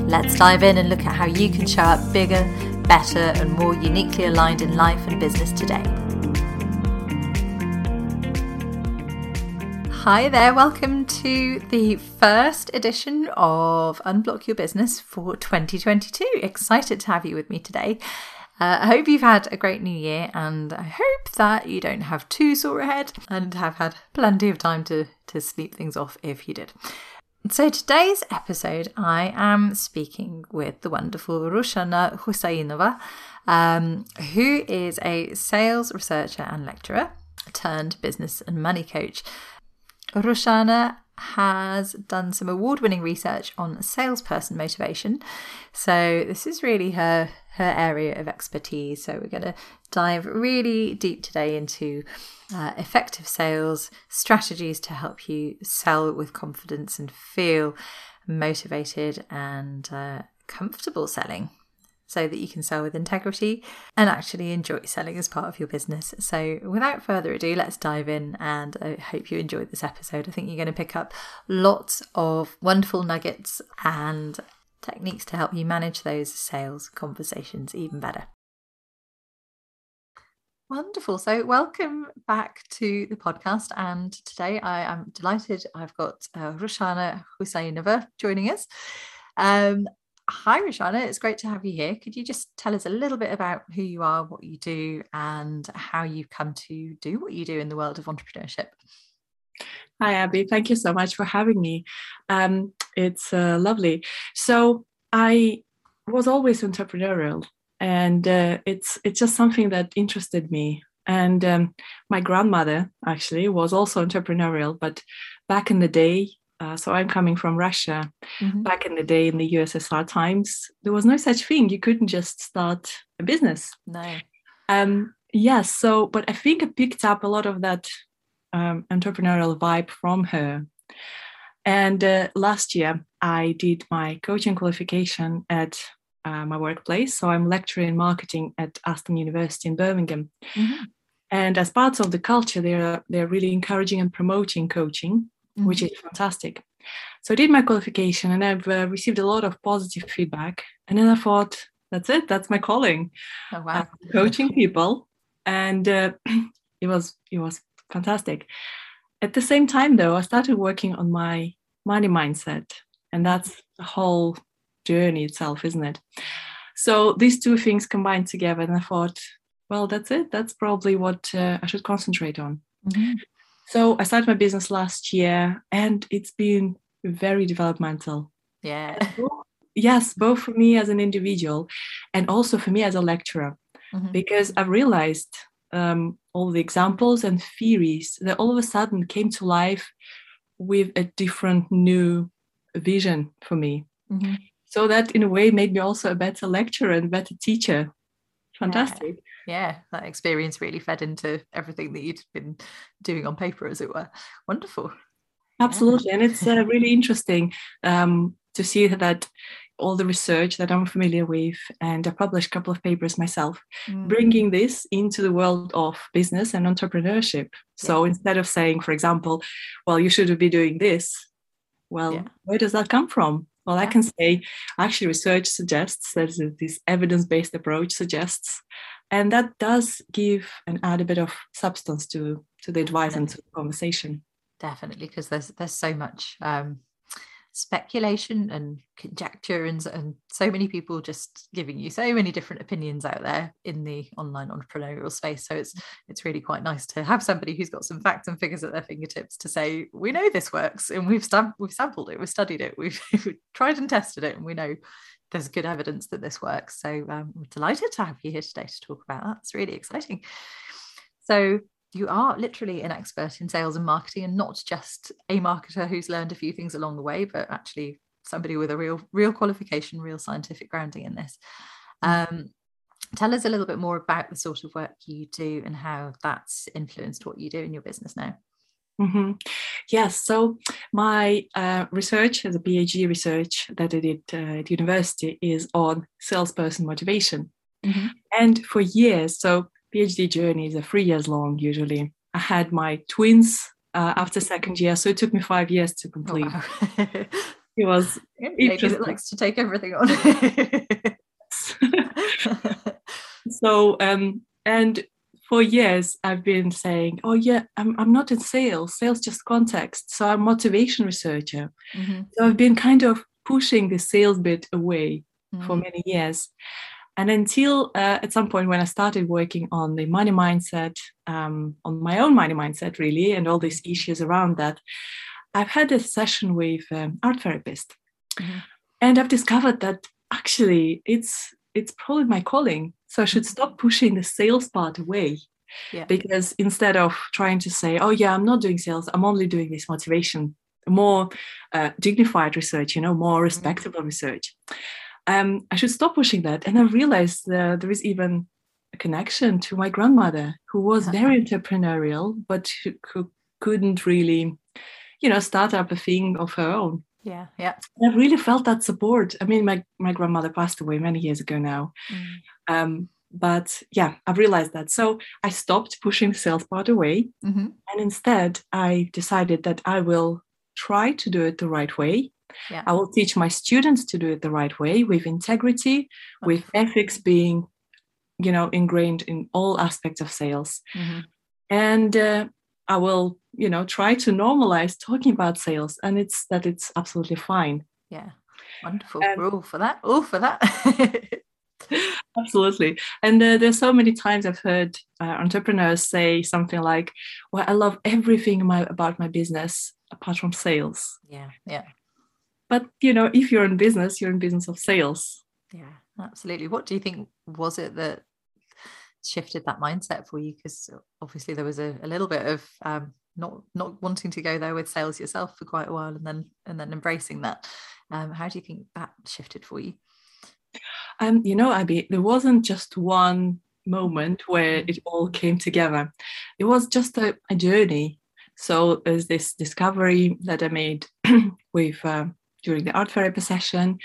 Let's dive in and look at how you can show up bigger, better, and more uniquely aligned in life and business today. Hi there, welcome to the first edition of Unblock Your Business for 2022. Excited to have you with me today. Uh, I hope you've had a great new year and I hope that you don't have too sore a head and have had plenty of time to, to sleep things off if you did. So, today's episode, I am speaking with the wonderful Rushana Husainova, um, who is a sales researcher and lecturer turned business and money coach. Rushana has done some award winning research on salesperson motivation. So, this is really her, her area of expertise. So, we're going to dive really deep today into uh, effective sales strategies to help you sell with confidence and feel motivated and uh, comfortable selling so that you can sell with integrity and actually enjoy selling as part of your business. So, without further ado, let's dive in and I hope you enjoyed this episode. I think you're going to pick up lots of wonderful nuggets and techniques to help you manage those sales conversations even better. Wonderful. So, welcome back to the podcast. And today I am delighted I've got uh, Rushana Husainova joining us. Um, Hi, Rushana. It's great to have you here. Could you just tell us a little bit about who you are, what you do, and how you've come to do what you do in the world of entrepreneurship? Hi, Abby. Thank you so much for having me. Um, it's uh, lovely. So, I was always entrepreneurial, and uh, it's it's just something that interested me. And um, my grandmother actually was also entrepreneurial, but back in the day, uh, so I'm coming from Russia. Mm-hmm. Back in the day, in the USSR times, there was no such thing. You couldn't just start a business. No. Um, yes. So, but I think I picked up a lot of that um, entrepreneurial vibe from her. And uh, last year, I did my coaching qualification at uh, my workplace. So I'm lecturing in marketing at Aston University in Birmingham. Mm-hmm. And as part of the culture, they're they're really encouraging and promoting coaching mm-hmm. which is fantastic. So I did my qualification and I've uh, received a lot of positive feedback. And then I thought, that's it, that's my calling. Oh, wow. coaching people. And uh, it was it was fantastic. At the same time though, I started working on my money mindset. And that's the whole journey itself, isn't it? So these two things combined together, and I thought, well, that's it. That's probably what uh, I should concentrate on. Mm-hmm. So I started my business last year and it's been very developmental. Yeah. yes, both for me as an individual and also for me as a lecturer, mm-hmm. because I've realized um, all the examples and theories that all of a sudden came to life with a different new vision for me. Mm-hmm. So that in a way made me also a better lecturer and better teacher. Fantastic. Yeah yeah that experience really fed into everything that you'd been doing on paper as it were wonderful absolutely yeah. and it's uh, really interesting um, to see that all the research that I'm familiar with, and I published a couple of papers myself, mm. bringing this into the world of business and entrepreneurship. So yeah. instead of saying, for example, well, you should be doing this, well, where does that come from? Well. I can say actually, research suggests that this evidence based approach suggests and that does give and add a bit of substance to to the advice and to the conversation definitely because there's there's so much um, speculation and conjecture and, and so many people just giving you so many different opinions out there in the online entrepreneurial space so it's it's really quite nice to have somebody who's got some facts and figures at their fingertips to say we know this works and we've stam- we've sampled it we've studied it we've, tried and tested it and we know there's good evidence that this works. So um, I'm delighted to have you here today to talk about that. It's really exciting. So you are literally an expert in sales and marketing and not just a marketer who's learned a few things along the way, but actually somebody with a real real qualification, real scientific grounding in this. Mm. Um, tell us a little bit more about the sort of work you do and how that's influenced what you do in your business now. Mm-hmm. Yes, so my uh, research as a PhD research that I did uh, at university is on salesperson motivation. Mm-hmm. And for years, so PhD journeys are three years long usually. I had my twins uh, after second year, so it took me five years to complete. Oh, wow. it was it likes to take everything on. so um, and for years I've been saying, oh yeah, I'm, I'm not in sales, sales just context. So I'm motivation researcher. Mm-hmm. So I've been kind of pushing the sales bit away mm-hmm. for many years. And until uh, at some point when I started working on the money mindset, um, on my own money mindset really, and all these issues around that, I've had a session with um, art therapist. Mm-hmm. And I've discovered that actually it's it's probably my calling so I should stop pushing the sales part away. Yeah. Because instead of trying to say, oh, yeah, I'm not doing sales, I'm only doing this motivation, more uh, dignified research, you know, more mm-hmm. respectable mm-hmm. research. Um, I should stop pushing that. And I realized uh, there is even a connection to my grandmother, who was uh-huh. very entrepreneurial, but who, who couldn't really, you know, start up a thing of her own. Yeah, yeah. I really felt that support. I mean, my, my grandmother passed away many years ago now. Mm. Um, but yeah, I've realized that. So I stopped pushing sales part away. Mm-hmm. And instead, I decided that I will try to do it the right way. Yeah. I will teach my students to do it the right way with integrity, with ethics being, you know, ingrained in all aspects of sales. Mm-hmm. And uh, I will, you know, try to normalize talking about sales and it's that it's absolutely fine. Yeah. Wonderful. Um, We're all for that. All for that. Absolutely. And uh, there's so many times I've heard uh, entrepreneurs say something like, well, I love everything my, about my business apart from sales. Yeah. Yeah. But, you know, if you're in business, you're in business of sales. Yeah, absolutely. What do you think was it that shifted that mindset for you? Because obviously there was a, a little bit of um, not not wanting to go there with sales yourself for quite a while and then and then embracing that. Um, how do you think that shifted for you? Um, you know, Abby, there wasn't just one moment where it all came together. It was just a, a journey. So there's this discovery that I made with uh, during the art therapy session.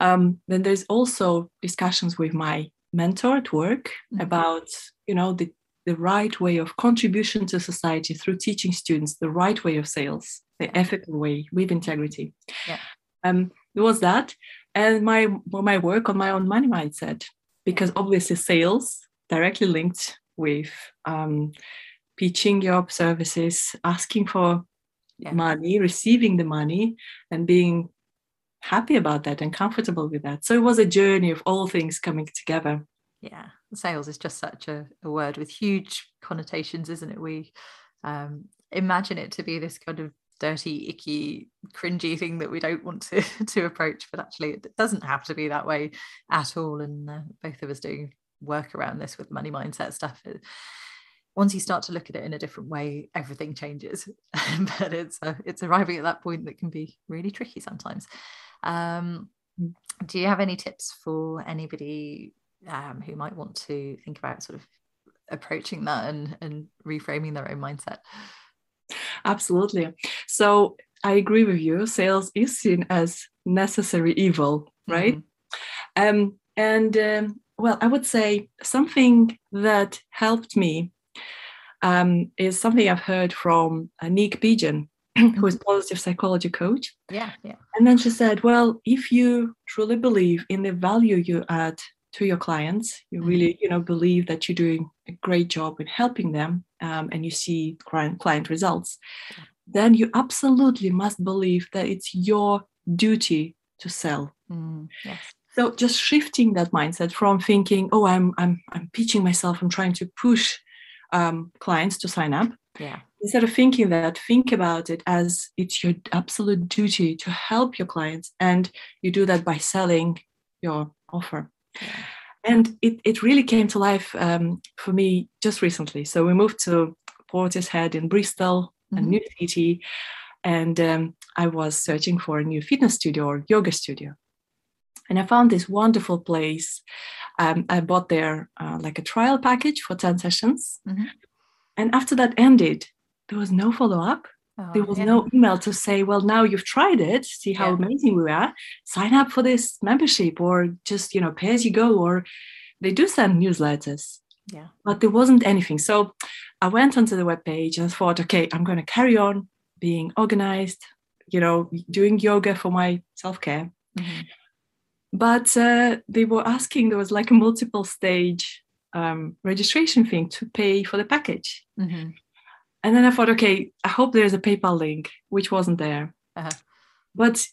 Um, then there's also discussions with my mentor at work mm-hmm. about you know the the right way of contribution to society through teaching students the right way of sales, the ethical way with integrity. Yeah. Um, there was that, and my my work on my own money mindset because obviously sales directly linked with um, pitching your services asking for yeah. money receiving the money and being happy about that and comfortable with that so it was a journey of all things coming together yeah sales is just such a, a word with huge connotations isn't it we um, imagine it to be this kind of dirty, icky, cringy thing that we don't want to to approach. But actually, it doesn't have to be that way at all. And uh, both of us doing work around this with money mindset stuff. Once you start to look at it in a different way, everything changes. but it's uh, it's arriving at that point that can be really tricky sometimes. Um, do you have any tips for anybody um, who might want to think about sort of approaching that and, and reframing their own mindset? Absolutely. So I agree with you. Sales is seen as necessary evil, right? Mm-hmm. Um, and um, well, I would say something that helped me um, is something I've heard from uh, Nick Pigeon, who is mm-hmm. positive psychology coach. Yeah, yeah. And then she said, "Well, if you truly believe in the value you add to your clients you mm-hmm. really you know believe that you're doing a great job in helping them um, and you see client, client results then you absolutely must believe that it's your duty to sell mm, yes. so just shifting that mindset from thinking oh i'm i'm i'm pitching myself i'm trying to push um, clients to sign up yeah instead of thinking that think about it as it's your absolute duty to help your clients and you do that by selling your offer and it, it really came to life um, for me just recently. So we moved to Portishead in Bristol, mm-hmm. a new city. and um, I was searching for a new fitness studio or yoga studio. And I found this wonderful place. Um, I bought their uh, like a trial package for 10 sessions. Mm-hmm. And after that ended, there was no follow up. Oh, there was yeah. no email to say, well, now you've tried it, see how yeah. amazing we are. Sign up for this membership or just, you know, pay as you go. Or they do send newsletters. Yeah. But there wasn't anything. So I went onto the web page and thought, okay, I'm going to carry on being organized, you know, doing yoga for my self care. Mm-hmm. But uh, they were asking, there was like a multiple stage um, registration thing to pay for the package. Mm-hmm. And then I thought, okay, I hope there's a PayPal link, which wasn't there. Uh-huh. But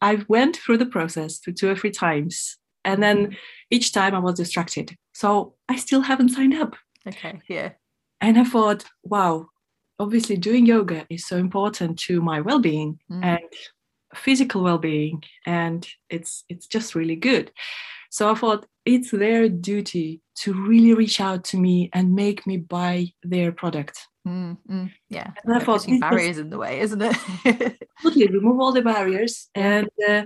I went through the process for two or three times. And then each time I was distracted. So I still haven't signed up. Okay, yeah. And I thought, wow, obviously doing yoga is so important to my well-being mm. and physical well-being and it's it's just really good. So i thought it's their duty to really reach out to me and make me buy their product. Mm, mm, yeah. And i thought barriers in the way isn't it? Absolutely remove all the barriers and uh,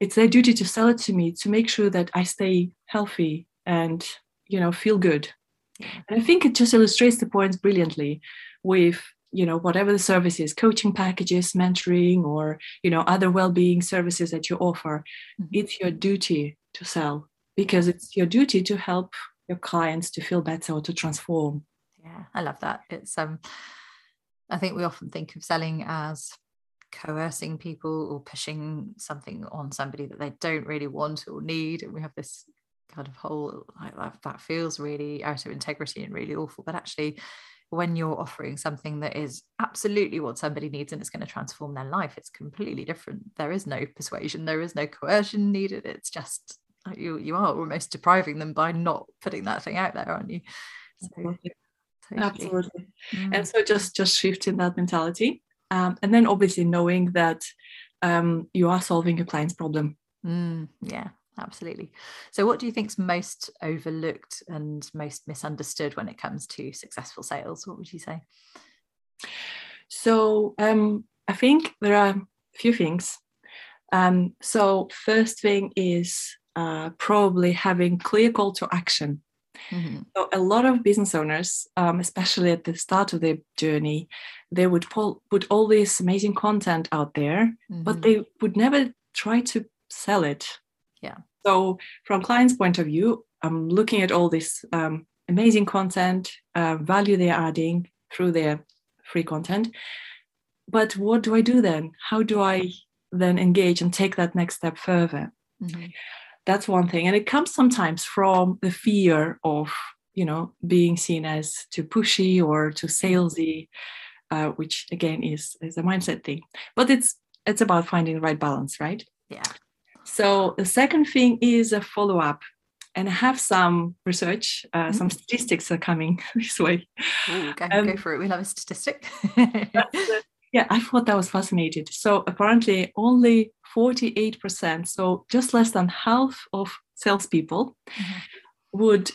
it's their duty to sell it to me to make sure that i stay healthy and you know feel good. And i think it just illustrates the points brilliantly with you know whatever the services coaching packages mentoring or you know other well-being services that you offer mm-hmm. it's your duty to sell because it's your duty to help your clients to feel better or to transform yeah i love that it's um i think we often think of selling as coercing people or pushing something on somebody that they don't really want or need and we have this kind of whole like that, that feels really out of integrity and really awful but actually when you're offering something that is absolutely what somebody needs and it's going to transform their life it's completely different there is no persuasion there is no coercion needed it's just you you are almost depriving them by not putting that thing out there aren't you so, absolutely, totally. absolutely. Mm. and so just just shifting that mentality um, and then obviously knowing that um, you are solving your client's problem mm, yeah absolutely. So, what do you think is most overlooked and most misunderstood when it comes to successful sales? What would you say? So, um, I think there are a few things. Um, so, first thing is uh, probably having clear call to action. Mm-hmm. So, a lot of business owners, um, especially at the start of their journey, they would pull, put all this amazing content out there, mm-hmm. but they would never try to sell it. So from client's point of view, I'm looking at all this um, amazing content, uh, value they're adding through their free content. But what do I do then? How do I then engage and take that next step further? Mm-hmm. That's one thing. And it comes sometimes from the fear of, you know, being seen as too pushy or too salesy, uh, which again is, is a mindset thing. But it's it's about finding the right balance, right? Yeah. So the second thing is a follow up. And I have some research, uh, mm-hmm. some statistics are coming this way. Ooh, go, um, go for it. We love a statistic. yeah, I thought that was fascinating. So apparently, only 48%, so just less than half of salespeople mm-hmm. would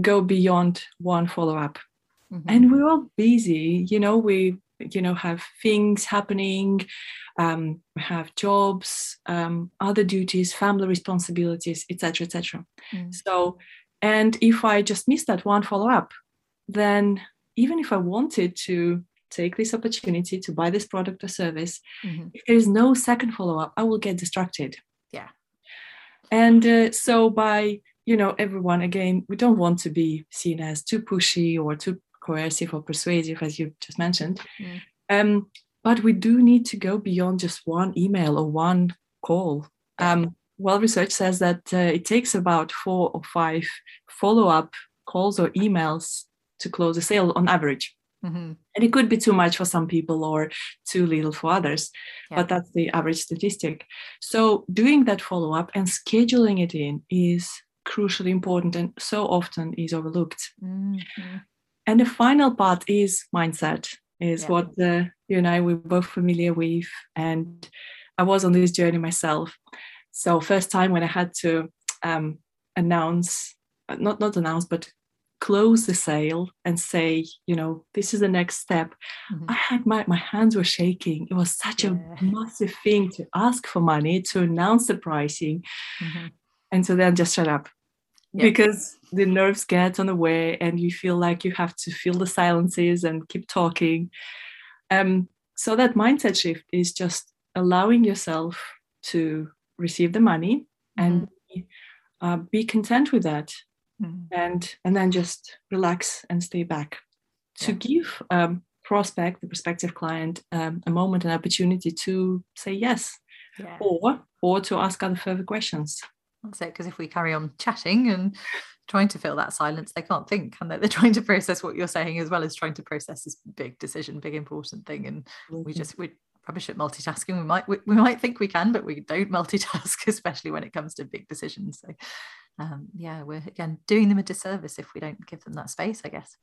go beyond one follow up. Mm-hmm. And we're all busy, you know, we you know have things happening um, have jobs um, other duties family responsibilities etc etc mm. so and if i just miss that one follow-up then even if i wanted to take this opportunity to buy this product or service mm-hmm. if there is no second follow-up i will get distracted yeah and uh, so by you know everyone again we don't want to be seen as too pushy or too coercive or persuasive, as you just mentioned. Mm. Um, but we do need to go beyond just one email or one call. Um, well, research says that uh, it takes about four or five follow up calls or emails to close a sale on average. Mm-hmm. And it could be too much for some people or too little for others, yeah. but that's the average statistic. So, doing that follow up and scheduling it in is crucially important and so often is overlooked. Mm-hmm. And the final part is mindset, is yeah. what uh, you and I were both familiar with. And I was on this journey myself. So first time when I had to um, announce, uh, not not announce, but close the sale and say, you know, this is the next step. Mm-hmm. I had my, my hands were shaking. It was such yeah. a massive thing to ask for money, to announce the pricing. Mm-hmm. And so then just shut up. Yeah. Because the nerves get on the way and you feel like you have to fill the silences and keep talking. Um, so that mindset shift is just allowing yourself to receive the money and mm-hmm. uh, be content with that mm. and and then just relax and stay back to give um, prospect the prospective client um, a moment an opportunity to say yes yeah. or or to ask other further questions that's it because if we carry on chatting and trying to fill that silence they can't think and they're trying to process what you're saying as well as trying to process this big decision big important thing and mm-hmm. we just we rubbish at multitasking we might we, we, might think we can but we don't multitask especially when it comes to big decisions so um, yeah, we're again doing them a disservice if we don't give them that space, I guess.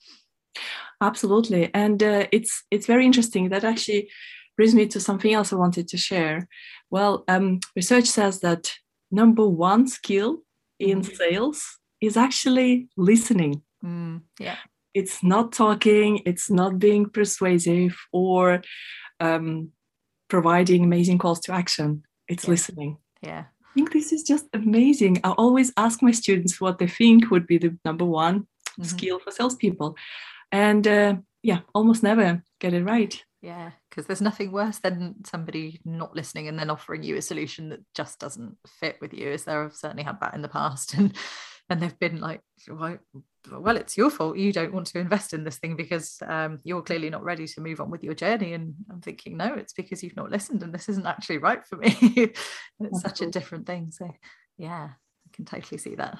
Absolutely, and uh, it's it's very interesting. That actually brings me to something else I wanted to share. Well, um, research says that number one skill in mm. sales is actually listening. Mm, yeah, it's not talking, it's not being persuasive or um, providing amazing calls to action. It's yeah. listening. Yeah, I think this is just amazing. I always ask my students what they think would be the number one mm-hmm. skill for salespeople. And uh, yeah, almost never get it right. Yeah, because there's nothing worse than somebody not listening and then offering you a solution that just doesn't fit with you, as there I've certainly had that in the past. And and they've been like, well, well, it's your fault. You don't want to invest in this thing because um, you're clearly not ready to move on with your journey. And I'm thinking, no, it's because you've not listened, and this isn't actually right for me. it's such a different thing. So, yeah, I can totally see that.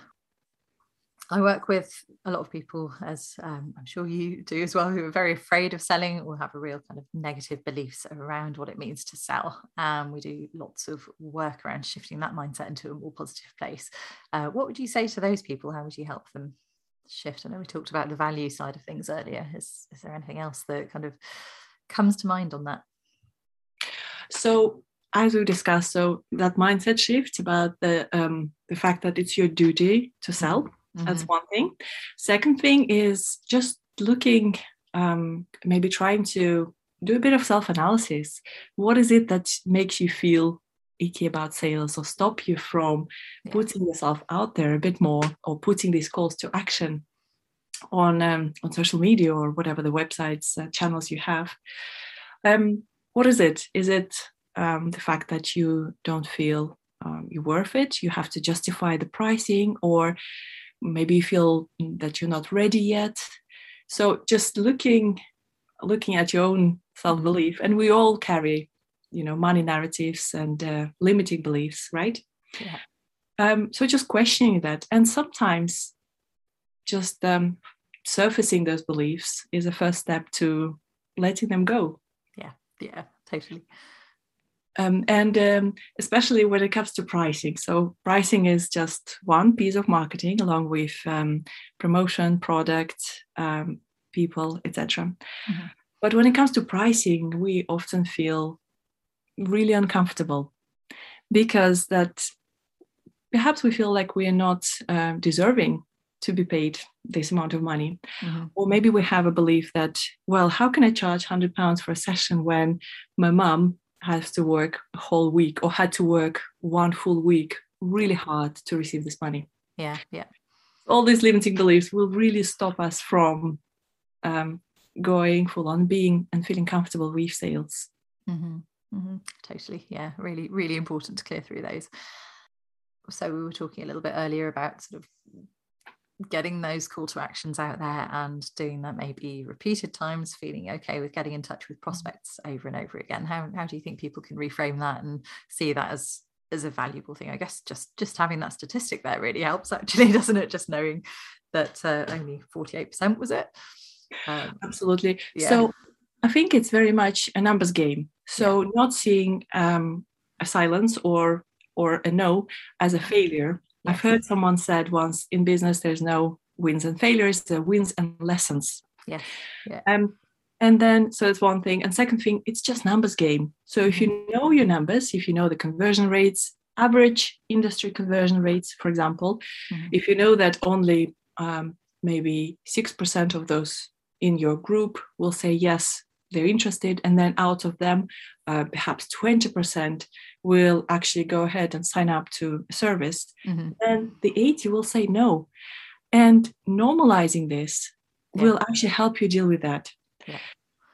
I work with a lot of people, as um, I'm sure you do as well, who are very afraid of selling or have a real kind of negative beliefs around what it means to sell. Um, we do lots of work around shifting that mindset into a more positive place. Uh, what would you say to those people? How would you help them shift? I know we talked about the value side of things earlier. Is, is there anything else that kind of comes to mind on that? So, as we discussed, so that mindset shift about the um, the fact that it's your duty to sell Mm-hmm. That's one thing. Second thing is just looking, um, maybe trying to do a bit of self analysis. What is it that makes you feel icky about sales or stop you from yeah. putting yourself out there a bit more or putting these calls to action on um, on social media or whatever the websites uh, channels you have um, what is it is it um, the fact that you don't feel um, you're worth it you have to justify the pricing or maybe you feel that you're not ready yet. So just looking looking at your own self-belief and we all carry you know money narratives and uh, limiting beliefs right? Yeah. um, so just questioning that and sometimes just um, surfacing those beliefs is a first step to letting them go. Yeah. Yeah totally um, and um, especially when it comes to pricing. So, pricing is just one piece of marketing along with um, promotion, product, um, people, etc. Mm-hmm. But when it comes to pricing, we often feel really uncomfortable because that perhaps we feel like we are not uh, deserving to be paid this amount of money mm-hmm. or maybe we have a belief that well how can i charge 100 pounds for a session when my mom has to work a whole week or had to work one full week really hard to receive this money. Yeah, yeah. All these limiting beliefs will really stop us from um, going full on being and feeling comfortable with sales. Mm-hmm. Mm-hmm. Totally. Yeah, really, really important to clear through those. So we were talking a little bit earlier about sort of getting those call to actions out there and doing that maybe repeated times, feeling okay with getting in touch with mm. prospects over and over again. How, how do you think people can reframe that and see that as as a valuable thing? I guess just just having that statistic there really helps actually, doesn't it? Just knowing that uh, only 48% was it. Um, Absolutely. Yeah. So I think it's very much a numbers game. So yeah. not seeing um, a silence or or a no as a failure I've heard someone said once in business there's no wins and failures, there are wins and lessons. Yeah. yeah. Um, and then so it's one thing. And second thing, it's just numbers game. So if you mm-hmm. know your numbers, if you know the conversion rates, average industry conversion rates, for example, mm-hmm. if you know that only um, maybe 6% of those in your group will say yes they're interested and then out of them uh, perhaps 20% will actually go ahead and sign up to a service mm-hmm. and the 80 will say no and normalizing this yeah. will actually help you deal with that yeah.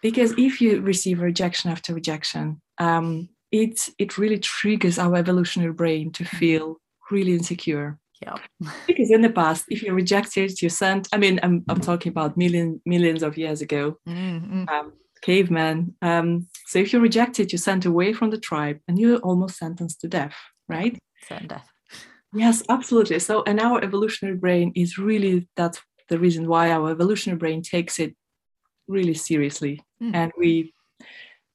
because if you receive rejection after rejection um, it it really triggers our evolutionary brain to mm-hmm. feel really insecure yeah because in the past if you rejected you sent i mean i'm, I'm talking about million millions of years ago mm-hmm. um, caveman. Um, so if you're rejected you're sent away from the tribe and you're almost sentenced to death right? Certain death. Yes absolutely. So and our evolutionary brain is really that's the reason why our evolutionary brain takes it really seriously. Mm. and we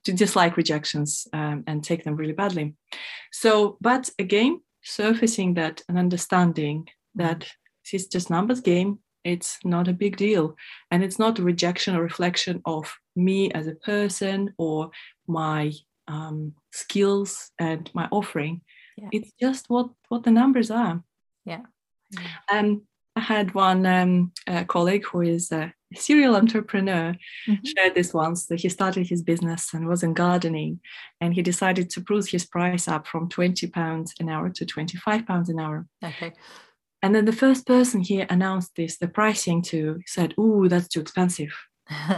to dislike rejections um, and take them really badly. So but again surfacing that and understanding mm-hmm. that it's just numbers game it's not a big deal. And it's not a rejection or reflection of me as a person or my um, skills and my offering. Yeah. it's just what what the numbers are. Yeah, yeah. um i had one um, colleague who is a serial entrepreneur mm-hmm. shared this once that he started his business and was in gardening. And he decided to boost his price up from 20 pounds an hour to 25 pounds an hour. Okay and then the first person he announced this the pricing to said oh that's too expensive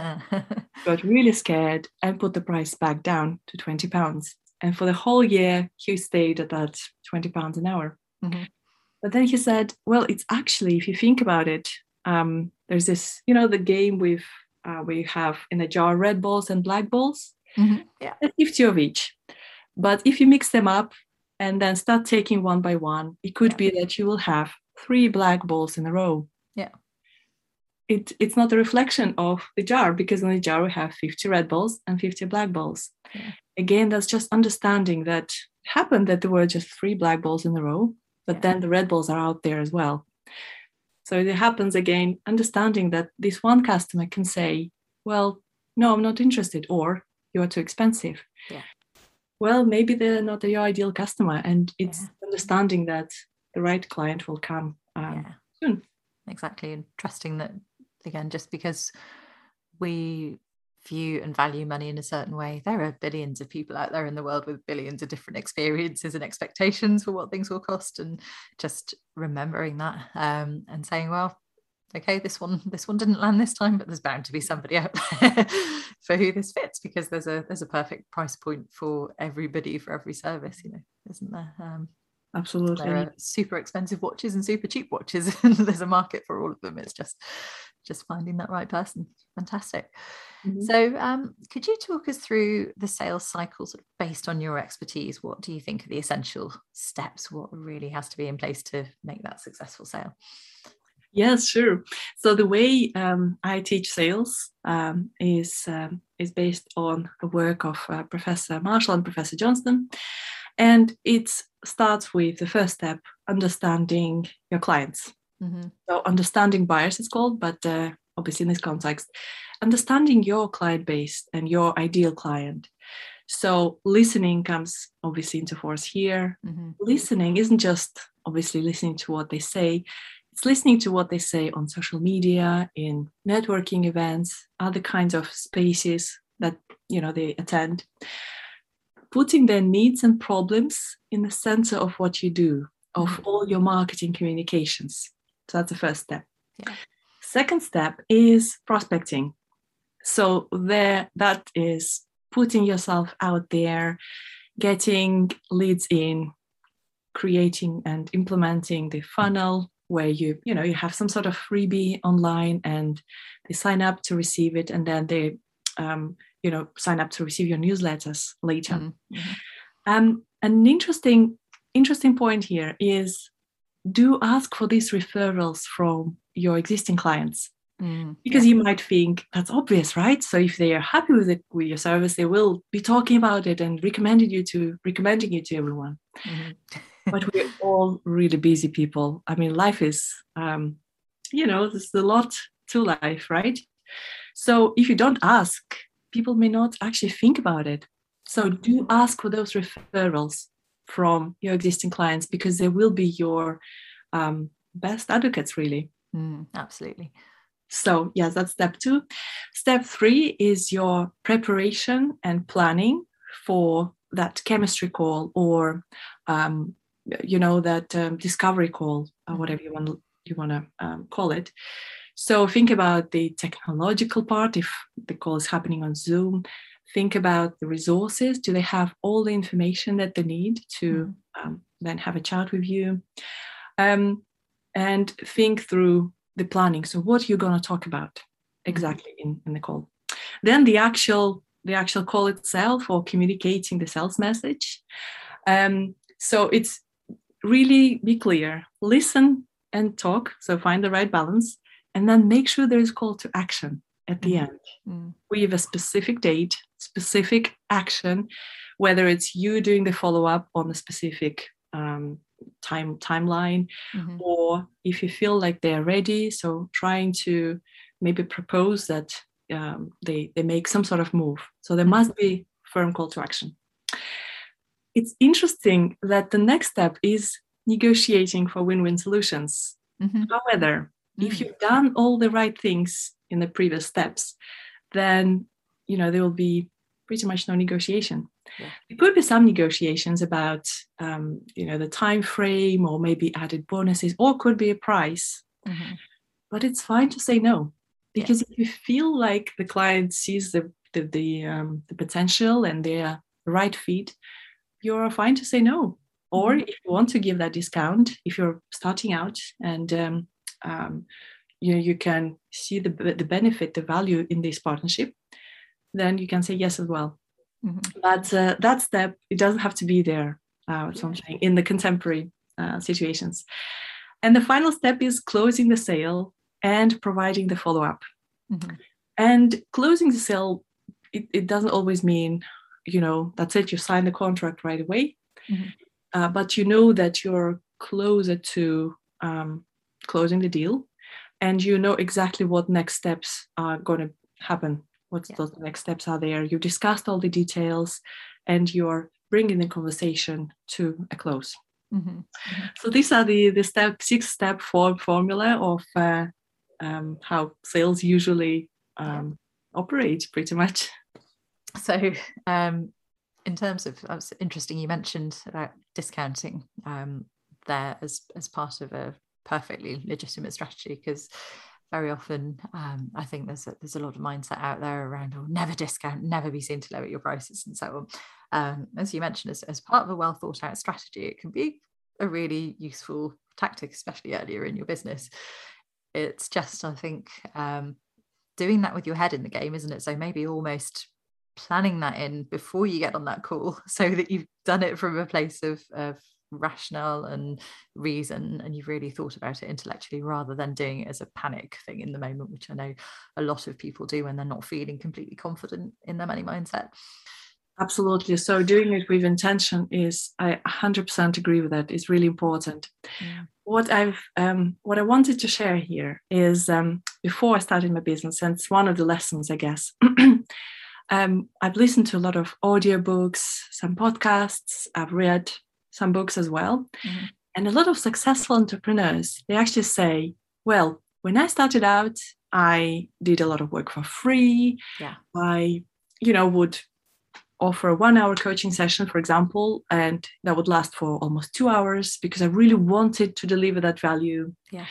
got really scared and put the price back down to 20 pounds and for the whole year he stayed at that 20 pounds an hour mm-hmm. but then he said well it's actually if you think about it um, there's this, you know, the game with uh, we have in a jar red balls and black balls. Mm-hmm. Yeah, 50 of each. But if you mix them up and then start taking one by one, it could yeah. be that you will have three black balls in a row. Yeah. It, it's not a reflection of the jar because in the jar we have 50 red balls and 50 black balls. Yeah. Again, that's just understanding that happened that there were just three black balls in a row, but yeah. then the red balls are out there as well. So it happens again, understanding that this one customer can say, well, no, I'm not interested, or you are too expensive. Yeah. Well, maybe they're not your ideal customer. And it's yeah. understanding that the right client will come um, yeah. soon. Exactly. And trusting that, again, just because we view and value money in a certain way. There are billions of people out there in the world with billions of different experiences and expectations for what things will cost, and just remembering that um, and saying, well, okay, this one this one didn't land this time, but there's bound to be somebody out there for who this fits because there's a there's a perfect price point for everybody for every service, you know, isn't there? Um, Absolutely. There are super expensive watches and super cheap watches, and there's a market for all of them. It's just just finding that right person. Fantastic. Mm-hmm. So, um, could you talk us through the sales cycle sort of based on your expertise? What do you think are the essential steps? What really has to be in place to make that successful sale? Yes, sure. So the way um, I teach sales um, is um, is based on the work of uh, Professor Marshall and Professor Johnston, and it starts with the first step: understanding your clients. Mm-hmm. So understanding buyers is called, but uh, obviously in this context, understanding your client base and your ideal client. So listening comes obviously into force here. Mm-hmm. Listening isn't just obviously listening to what they say. It's listening to what they say on social media, in networking events, other kinds of spaces that you know they attend. Putting their needs and problems in the center of what you do, of mm-hmm. all your marketing communications. So that's the first step. Yeah. Second step is prospecting. So there that is putting yourself out there, getting leads in, creating and implementing the funnel where you you know you have some sort of freebie online and they sign up to receive it and then they um, you know sign up to receive your newsletters later mm-hmm. mm-hmm. um, an interesting interesting point here is do ask for these referrals from your existing clients mm, because yeah. you might think that's obvious right so if they are happy with it with your service they will be talking about it and recommending you to recommending you to everyone mm-hmm. but we're all really busy people i mean life is um you know there's a lot to life right so if you don't ask people may not actually think about it so do ask for those referrals from your existing clients because they will be your um, best advocates really Mm, absolutely. So, yes, that's step two. Step three is your preparation and planning for that chemistry call or, um, you know, that um, discovery call, or whatever you want you want to um, call it. So, think about the technological part. If the call is happening on Zoom, think about the resources. Do they have all the information that they need to mm-hmm. then have a chat with you? Um, and think through the planning. So what you're going to talk about exactly in, in the call. Then the actual the actual call itself or communicating the sales message. Um, so it's really be clear, listen and talk. So find the right balance, and then make sure there is call to action at the mm end. mm We have a specific date, specific action, whether it's you doing the follow up on a specific um, time timeline mm-hmm. or if you feel like they're ready so trying to maybe propose that um, they they make some sort of move so there mm-hmm. must be firm call to action it's interesting that the next step is negotiating for win-win solutions mm-hmm. however if mm. you've done all the right things in the previous steps then you know there will be pretty much no negotiation. Yeah. There could be some negotiations about, um, you know, the time frame or maybe added bonuses, or could be a price. Mm-hmm. But it's fine to say no, because yeah. if you feel like the client sees the the the, um, the potential and they're right fit, you're fine to say no. Or mm-hmm. if you want to give that discount, if you're starting out and um, um, you know you can see the the benefit, the value in this partnership, then you can say yes as well. Mm-hmm. But uh, that step, it doesn't have to be there, uh, yeah. In the contemporary uh, situations. And the final step is closing the sale and providing the follow up. Mm-hmm. And closing the sale, it, it, doesn't always mean, you know, that's it, you sign the contract right away. Mm-hmm. Uh, but you know that you're closer to um, closing the deal and you know exactly what next steps are going to happen what yeah. those next steps are there you discussed all the details and you're bringing the conversation to a close mm-hmm. Mm-hmm. so these are the the step six step form formula of uh, um, how sales usually um, operate pretty much so um, in terms of that was interesting you mentioned about discounting um, there as as part of a perfectly legitimate strategy because very often um, I think there's a, there's a lot of mindset out there around oh never discount never be seen to lower your prices and so on. Um, as you mentioned as, as part of a well thought out strategy it can be a really useful tactic especially earlier in your business. It's just I think um, doing that with your head in the game isn't it? So maybe almost planning that in before you get on that call so that you've done it from a place of, of rationale and reason and you've really thought about it intellectually rather than doing it as a panic thing in the moment which i know a lot of people do when they're not feeling completely confident in their money mindset. Absolutely. So doing it with intention is i 100% agree with that is really important. Yeah. what i've um, what i wanted to share here is um, before i started my business and it's one of the lessons i guess um, i've listened to a lot of audiobooks some podcasts i've read some books as well. Mm-hmm. And a lot of successful entrepreneurs, they actually say, well, when I started out, I did a lot of work for free. Yeah. I, you know, would offer a one hour coaching session, for example, and that would last for almost two hours because I really wanted to deliver that value. Yeah.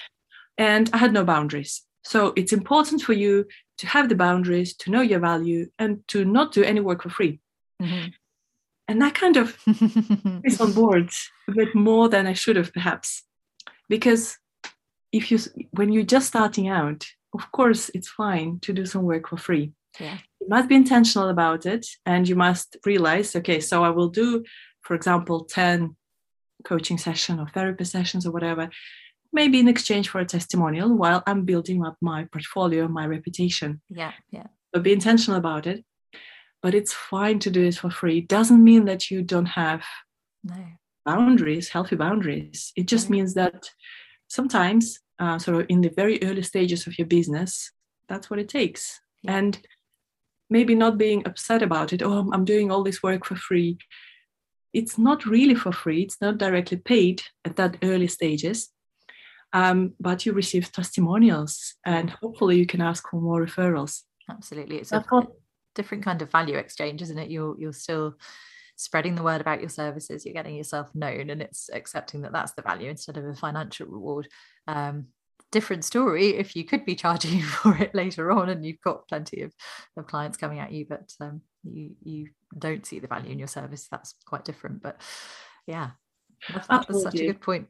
And I had no boundaries. So it's important for you to have the boundaries, to know your value, and to not do any work for free. Mm-hmm and that kind of is on board a bit more than I should have perhaps. Because if you when you're just starting out of course it's fine to do some work for free. Yeah. you must be intentional about it and you must realize okay so I will do for example 10 coaching session or therapy sessions or whatever maybe in exchange for a testimonial while I'm building up my portfolio my reputation. Yeah yeah. But be intentional about it but it's fine to do it for free. It doesn't mean that you don't have no. boundaries, healthy boundaries. It just means that sometimes, uh, sort of in the very early stages of your business, that's what it takes. Yeah. And maybe not being upset about it. Oh, I'm doing all this work for free. It's not really for free. It's not directly paid at that early stages. um, but you receive testimonials and hopefully you can ask for more referrals absolutely it's a, a different kind of value exchange isn't it? You're you're still spreading the word about your services you're getting yourself known and it's accepting that that's the value instead of a financial reward. Um, different story if you could be charging for it later on and you've got plenty of, of clients coming at you but um, you you don't see the value in your service. That's quite different but yeah that was such a good point.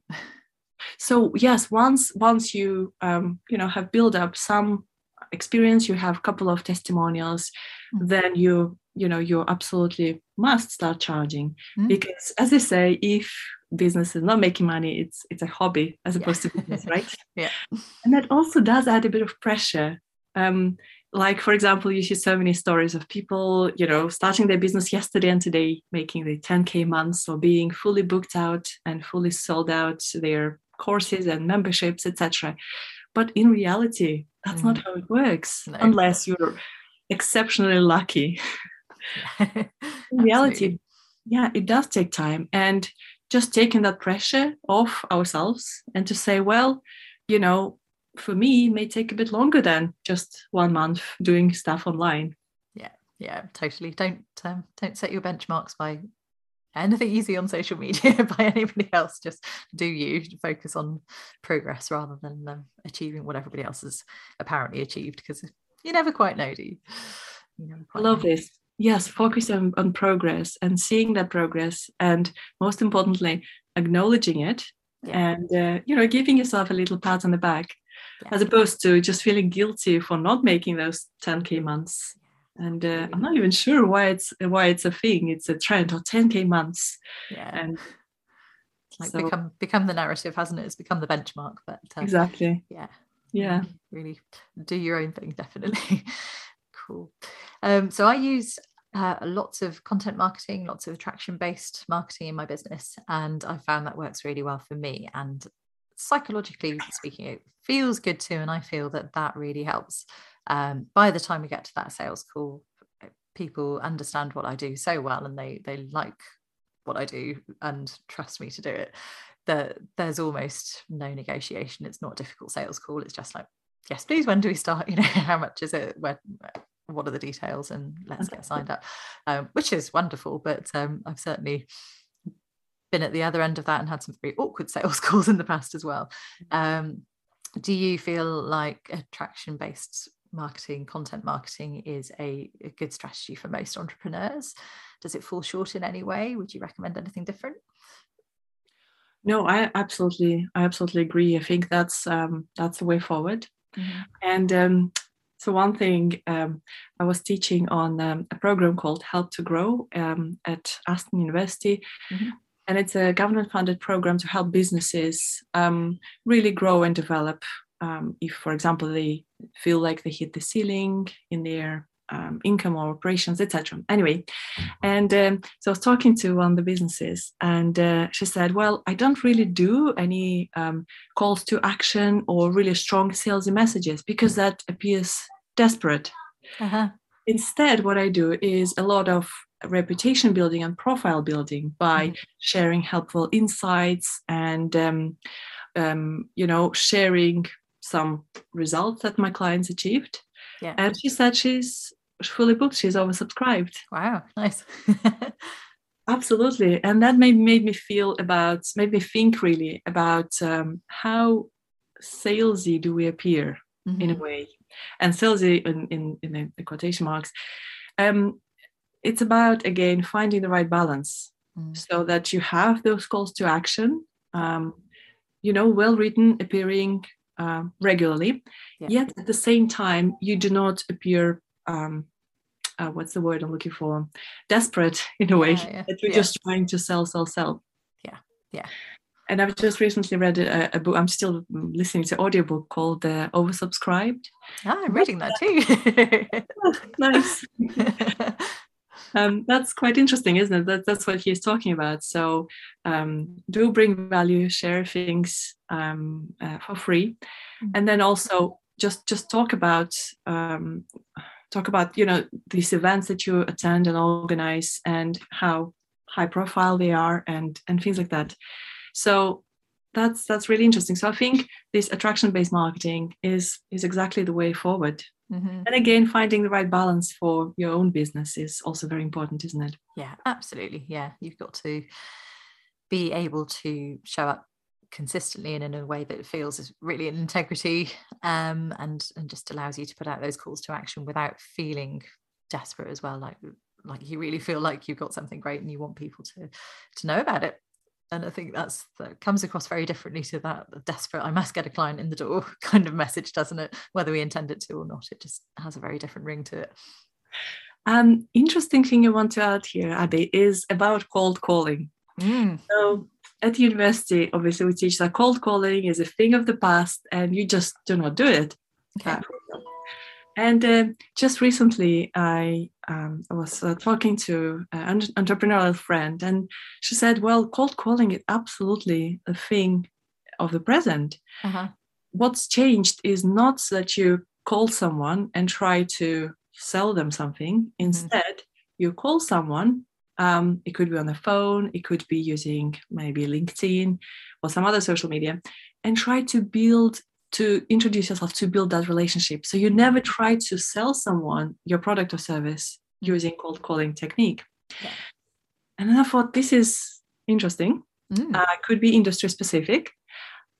So yes once once you um, you know have built up some experience you have a couple of testimonials mm-hmm. then you you know you absolutely must start charging mm-hmm. because as they say if business is not making money it's it's a hobby as opposed yeah. to business right yeah and that also does add a bit of pressure um like for example you see so many stories of people you know starting their business yesterday and today making the 10k months or being fully booked out and fully sold out their courses and memberships etc but in reality that's mm. not how it works no. unless you're exceptionally lucky in reality yeah it does take time and just taking that pressure off ourselves and to say, well, you know, for me, may take a bit longer than just one month doing stuff online. Yeah, yeah, totally. Don't um, don't set your benchmarks by anything easy on social media by anybody else. Just do you focus on progress rather than um, achieving what everybody else has apparently achieved because you never quite know, do you? you I love know. this yes focus on, on progress and seeing that progress and most importantly acknowledging it yeah. and uh, you know giving yourself a little pat on the back yeah. as opposed to just feeling guilty for not making those 10k months and uh, i'm not even sure why it's why it's a thing it's a trend or 10k months yeah and like so, become become the narrative hasn't it it's become the benchmark but uh, exactly yeah yeah really do your own thing definitely cool um, so i use uh, lots of content marketing, lots of attraction based marketing in my business. And I found that works really well for me. And psychologically speaking, it feels good too. And I feel that that really helps. Um, by the time we get to that sales call, people understand what I do so well and they they like what I do and trust me to do it. That there's almost no negotiation. It's not a difficult sales call. It's just like, yes, please, when do we start? You know, how much is it? Where what are the details and let's get signed up um, which is wonderful but um, i've certainly been at the other end of that and had some very awkward sales calls in the past as well um, do you feel like attraction based marketing content marketing is a, a good strategy for most entrepreneurs does it fall short in any way would you recommend anything different no i absolutely i absolutely agree i think that's um, that's the way forward mm-hmm. and um, so one thing um, I was teaching on um, a program called Help to Grow um, at Aston University. Mm-hmm. And it's a government funded program to help businesses um, really grow and develop. Um, if, for example, they feel like they hit the ceiling in their um, income or operations, etc. Anyway, and um, so I was talking to one of the businesses, and uh, she said, "Well, I don't really do any um, calls to action or really strong salesy messages because that appears desperate. Uh-huh. Instead, what I do is a lot of reputation building and profile building by mm-hmm. sharing helpful insights and um, um, you know sharing some results that my clients achieved yeah. and she said she's fully booked. She's oversubscribed. Wow, nice. Absolutely, and that made made me feel about made me think really about um, how salesy do we appear mm-hmm. in a mm-hmm. way, and salesy in in, in the quotation marks. Um, it's about again finding the right balance mm. so that you have those calls to action um, you know well written appearing uh, regularly yeah. yet at the same time you do not appear um, uh, what's the word I'm looking for? Desperate in a way yeah, that you're just trying to sell, sell, sell. Yeah, yeah. And I've just recently read a, a book. I'm still listening to audiobook called uh, Oversubscribed. Ah, I'm reading that too. nice. um, that's quite interesting, isn't it? That, that's what he's talking about. So um, do bring value, share things um, uh, for free, mm-hmm. and then also just just talk about um, talk about you know these events that you attend and organize and how high profile they are and and things like that so that's that's really interesting. So I think this attraction-based marketing is is exactly the way forward. Mm-hmm. And again, finding the right balance for your own business is also very important, isn't it? Yeah, absolutely. Yeah, you've got to be able to show up consistently and in a way that feels is really an integrity um, and and just allows you to put out those calls to action without feeling desperate as well. Like like you really feel like you've got something great and you want people to to know about it. And i think that's that comes across very differently to that desperate i must get a client in the door kind of message doesn't it? Whether we intend it to or not it just has a very different ring to it. Um interesting thing i want to add here abby is about cold calling. Mm. so at the university obviously we teach that cold calling is a thing of the past and you just do not do it okay. And uh, just recently, I, um, I was uh, talking to an entrepreneurial friend, and she said, "Well, cold calling is absolutely a thing of the present. Uh-huh. What's changed is not that you call someone and try to sell them something. Mm-hmm. Instead, mm-hmm. you call someone. Um, it could be on the phone. It could be using maybe LinkedIn or some other social media, and try to build to introduce yourself to build that relationship. So you never try to sell someone your product or service using cold calling technique. Yeah. And then I thought this is interesting. Mm. Uh, could be industry specific.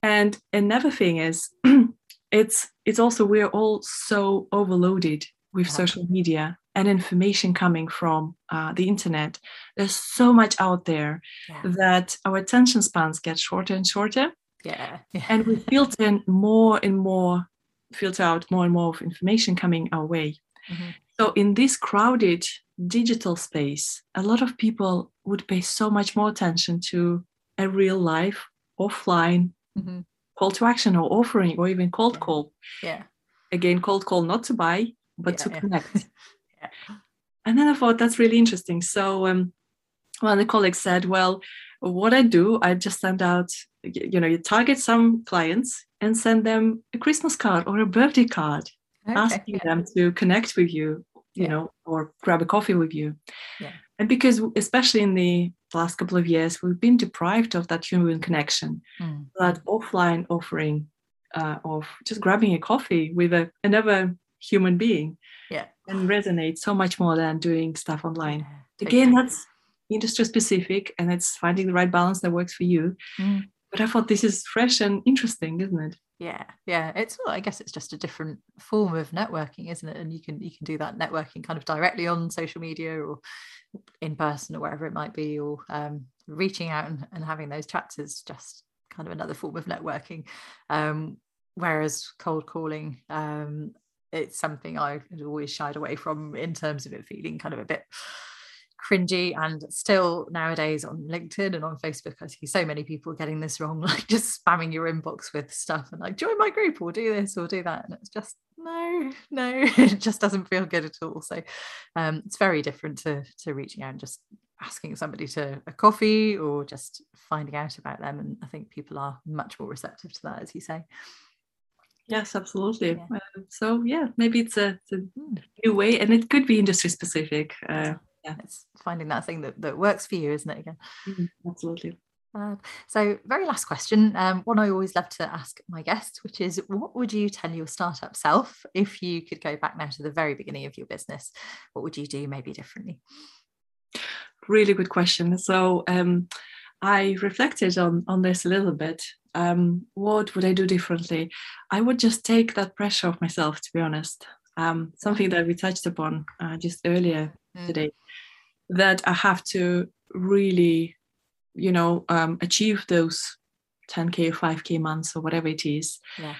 And another thing is, it's it's also we're all so overloaded with yeah. social media and information coming from uh, the internet. There's so much out there yeah. that our attention spans get shorter and shorter. Yeah. yeah. and we filter in more and more, filter out more and more of information coming our way. Mm-hmm. So in this crowded digital space, a lot of people would pay so much more attention to a real life, offline mm-hmm. call to action or offering or even cold yeah. call. Yeah. Again, cold call not to buy, but yeah, to connect. And then I thought that's really interesting. So um, one of the colleagues said, well, what I do, I just send out, you know, you target some clients and send them a Christmas card or a birthday card, okay, asking them to connect with you, you yeah. know, or grab a coffee with you. Yeah. And because, especially in the last couple of years, we've been deprived of that human connection, mm. that offline offering uh, of just grabbing a coffee with a, another human being. Yeah. And resonate so much more than doing stuff online. Again, that's industry specific and it's finding the right balance that works for you. Mm. But I thought this is fresh and interesting, isn't it? Yeah, yeah. It's well, I guess it's just a different form of networking, isn't it? And you can you can do that networking kind of directly on social media or in person or wherever it might be, or um, reaching out and, and having those chats is just kind of another form of networking. Um, whereas cold calling, um, it's something I've always shied away from in terms of it feeling kind of a bit cringy. And still nowadays on linkedin and on facebook i see so many people getting this wrong like just spamming your inbox with stuff and like join my group or do this or do that. And it's just no no it just doesn't feel good at all. So um, it's very different to to reaching out and just asking somebody to a coffee or just finding out about them. And i think people are much more receptive to that as you say Yes, absolutely. Yeah. Uh, so yeah, maybe it's a, it's a, hmm. new way, and it could be industry specific. Uh, yeah it's finding that thing that, that works for you isn't it again mm-hmm. absolutely uh, so very last question um, one i always love to ask my guests which is what would you tell your startup self if you could go back now to the very beginning of your business what would you do maybe differently really good question so um, i reflected on on this a little bit um, what would i do differently i would just take that pressure off myself to be honest um, something that we touched upon uh, just earlier mm. today that I have to really, you know, um, achieve those 10k, 5k months or whatever it is, yeah.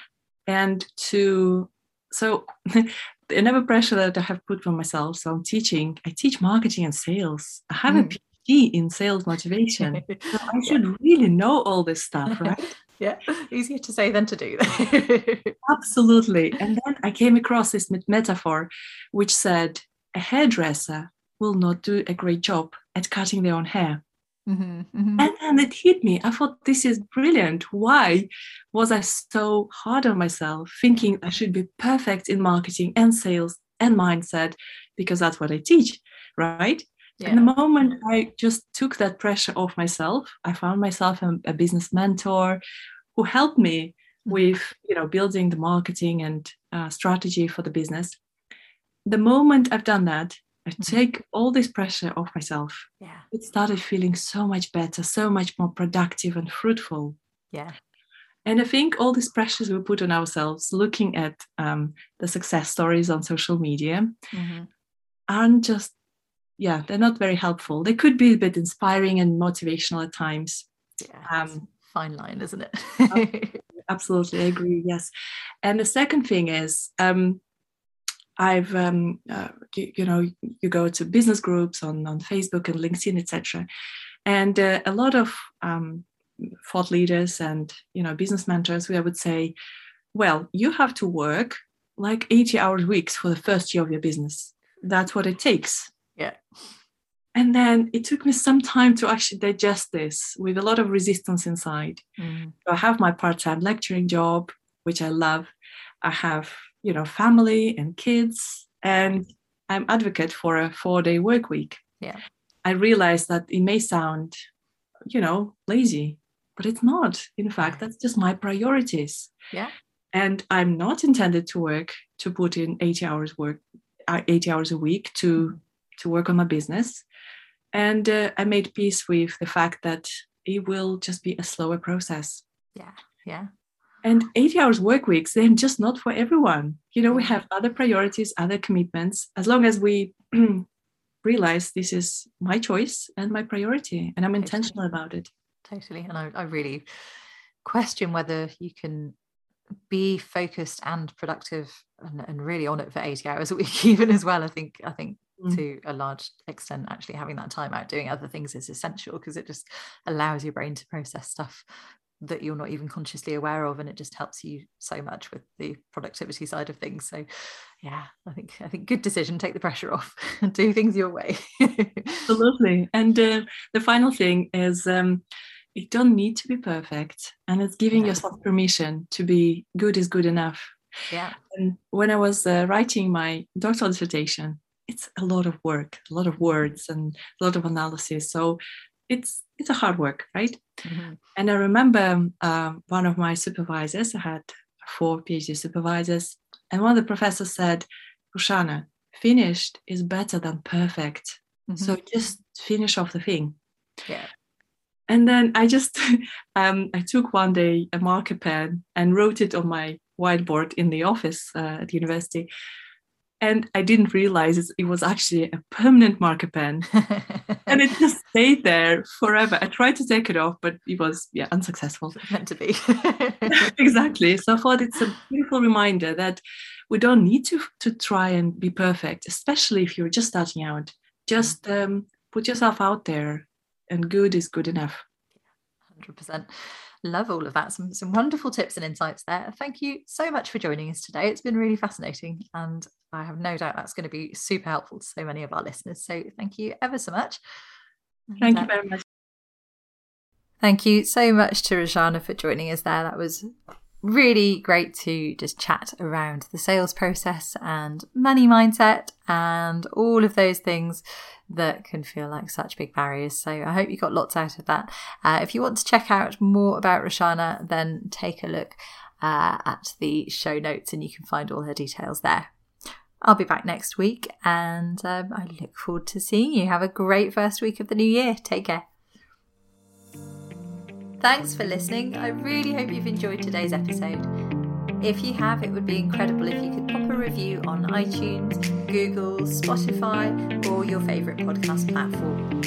and to so another pressure that I have put on myself. So I'm teaching. I teach marketing and sales. I have mm. PhD in sales motivation. so I should yeah. really know all this stuff, right? yeah, easier to say than to do. Absolutely. And then I came across this metaphor, which said a hairdresser will not do a great job at cutting their own hair. Mm-hmm, mm-hmm. And then it hit me. I thought, this is brilliant. Why was I so hard on myself, thinking I should be perfect in marketing and sales and mindset because that's what I teach, right? Yeah. And the moment I just took that pressure off myself, I found myself a, a business mentor who helped me mm-hmm. with you know building the marketing and uh, strategy for the business. The moment I've done that, I mm-hmm. take all this pressure off myself. Yeah. It started feeling so much better, so much more productive and fruitful. Yeah. And I think all these pressures we put on ourselves, looking at um, the success stories on social media, mm-hmm. aren't just yeah, they're not very helpful. They could be a bit inspiring and motivational at times. Yeah, um, fine line, isn't it? absolutely, I agree. Yes, and the second thing is, um, I've um, uh, you, you, know you go to business groups on on Facebook and LinkedIn, etc., and uh, a lot of um, thought leaders and you know business mentors, we would say, well, you have to work like 80 hours weeks for the first year of your business. That's what it takes yeah. And then it took me some time to actually digest this with a lot of resistance inside. Mm. I have my part time lecturing job, which I love. I have, you know, family and kids, and I'm advocate for a four day work week. Yeah. I realize that it may sound, you know, lazy, but it's not. In fact, that's just my priorities. Yeah. And I'm not intended to work to put in 80 hours work, uh, 80 hours a week to mm to work on my business. And uh, I made peace with the fact that it will just be a slower process. Yeah, yeah. And 80 hours work weeks, they're just not for everyone. You know, we have other priorities, other commitments. As long as we realize this is my choice and my priority, and I'm intentional about it. Totally. And I, I really question whether you can be focused and productive and, and, really on it for 80 hours a week even as well i think i think mm. to a large extent actually having that time out doing other things is essential because it just allows your brain to process stuff that you're not even consciously aware of and it just helps you so much with the productivity side of things. So yeah i think i think good decision take the pressure off and do things your way. Absolutely. And uh, the final thing is um, you don't need to be perfect and it's giving yeah. yourself permission to be good is good enough. Yeah. And when i was uh, writing my doctoral dissertation it's a lot of work, a lot of words and a lot of analysis. So it's it's a hard work, right? Mm-hmm. And I remember um, one of my supervisors, I had four PhD supervisors, and one of the professors said, Roshana, finished is better than perfect. Mm-hmm. So just finish off the thing. Yeah. And then I just um, I took one day a marker pen and wrote it on my whiteboard in the office uh, at the university and I didn't realize it was actually a permanent marker pen, and it just stayed there forever. I tried to take it off, but it was yeah unsuccessful. meant to be exactly. So I thought it's a beautiful reminder that we don't need to to try and be perfect, especially if you're just starting out. Just um, put yourself out there, and good is good enough. Hundred percent love all of that. Some, some wonderful tips and insights there. Thank you so much for joining us today. It's been really fascinating, and I have no doubt that's going to be super helpful to so many of our listeners. So thank you ever so much. Thank you uh, very much. Thank you so much to Roshana for joining us there. That was really great to just chat around the sales process and money mindset and all of those things that can feel like such big barriers. So I hope you got lots out of that. Uh, if you want to check out more about Roshana, then take a look uh, at the show notes and you can find all her details there. I'll be back next week and um, I look forward to seeing you. Have a great first week of the new year. Take care. Thanks for listening. I really hope you've enjoyed today's episode. If you have, it would be incredible if you could pop a review on iTunes, Google, Spotify, or your favourite podcast platform.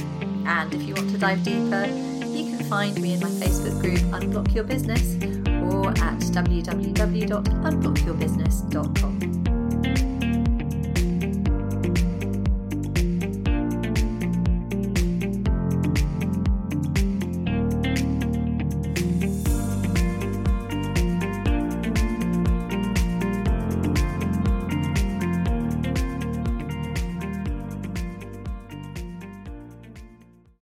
And if you want to dive deeper, you can find me in my Facebook group Unblock Your Business or at www.unblockyourbusiness.com.